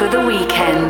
for the weekend.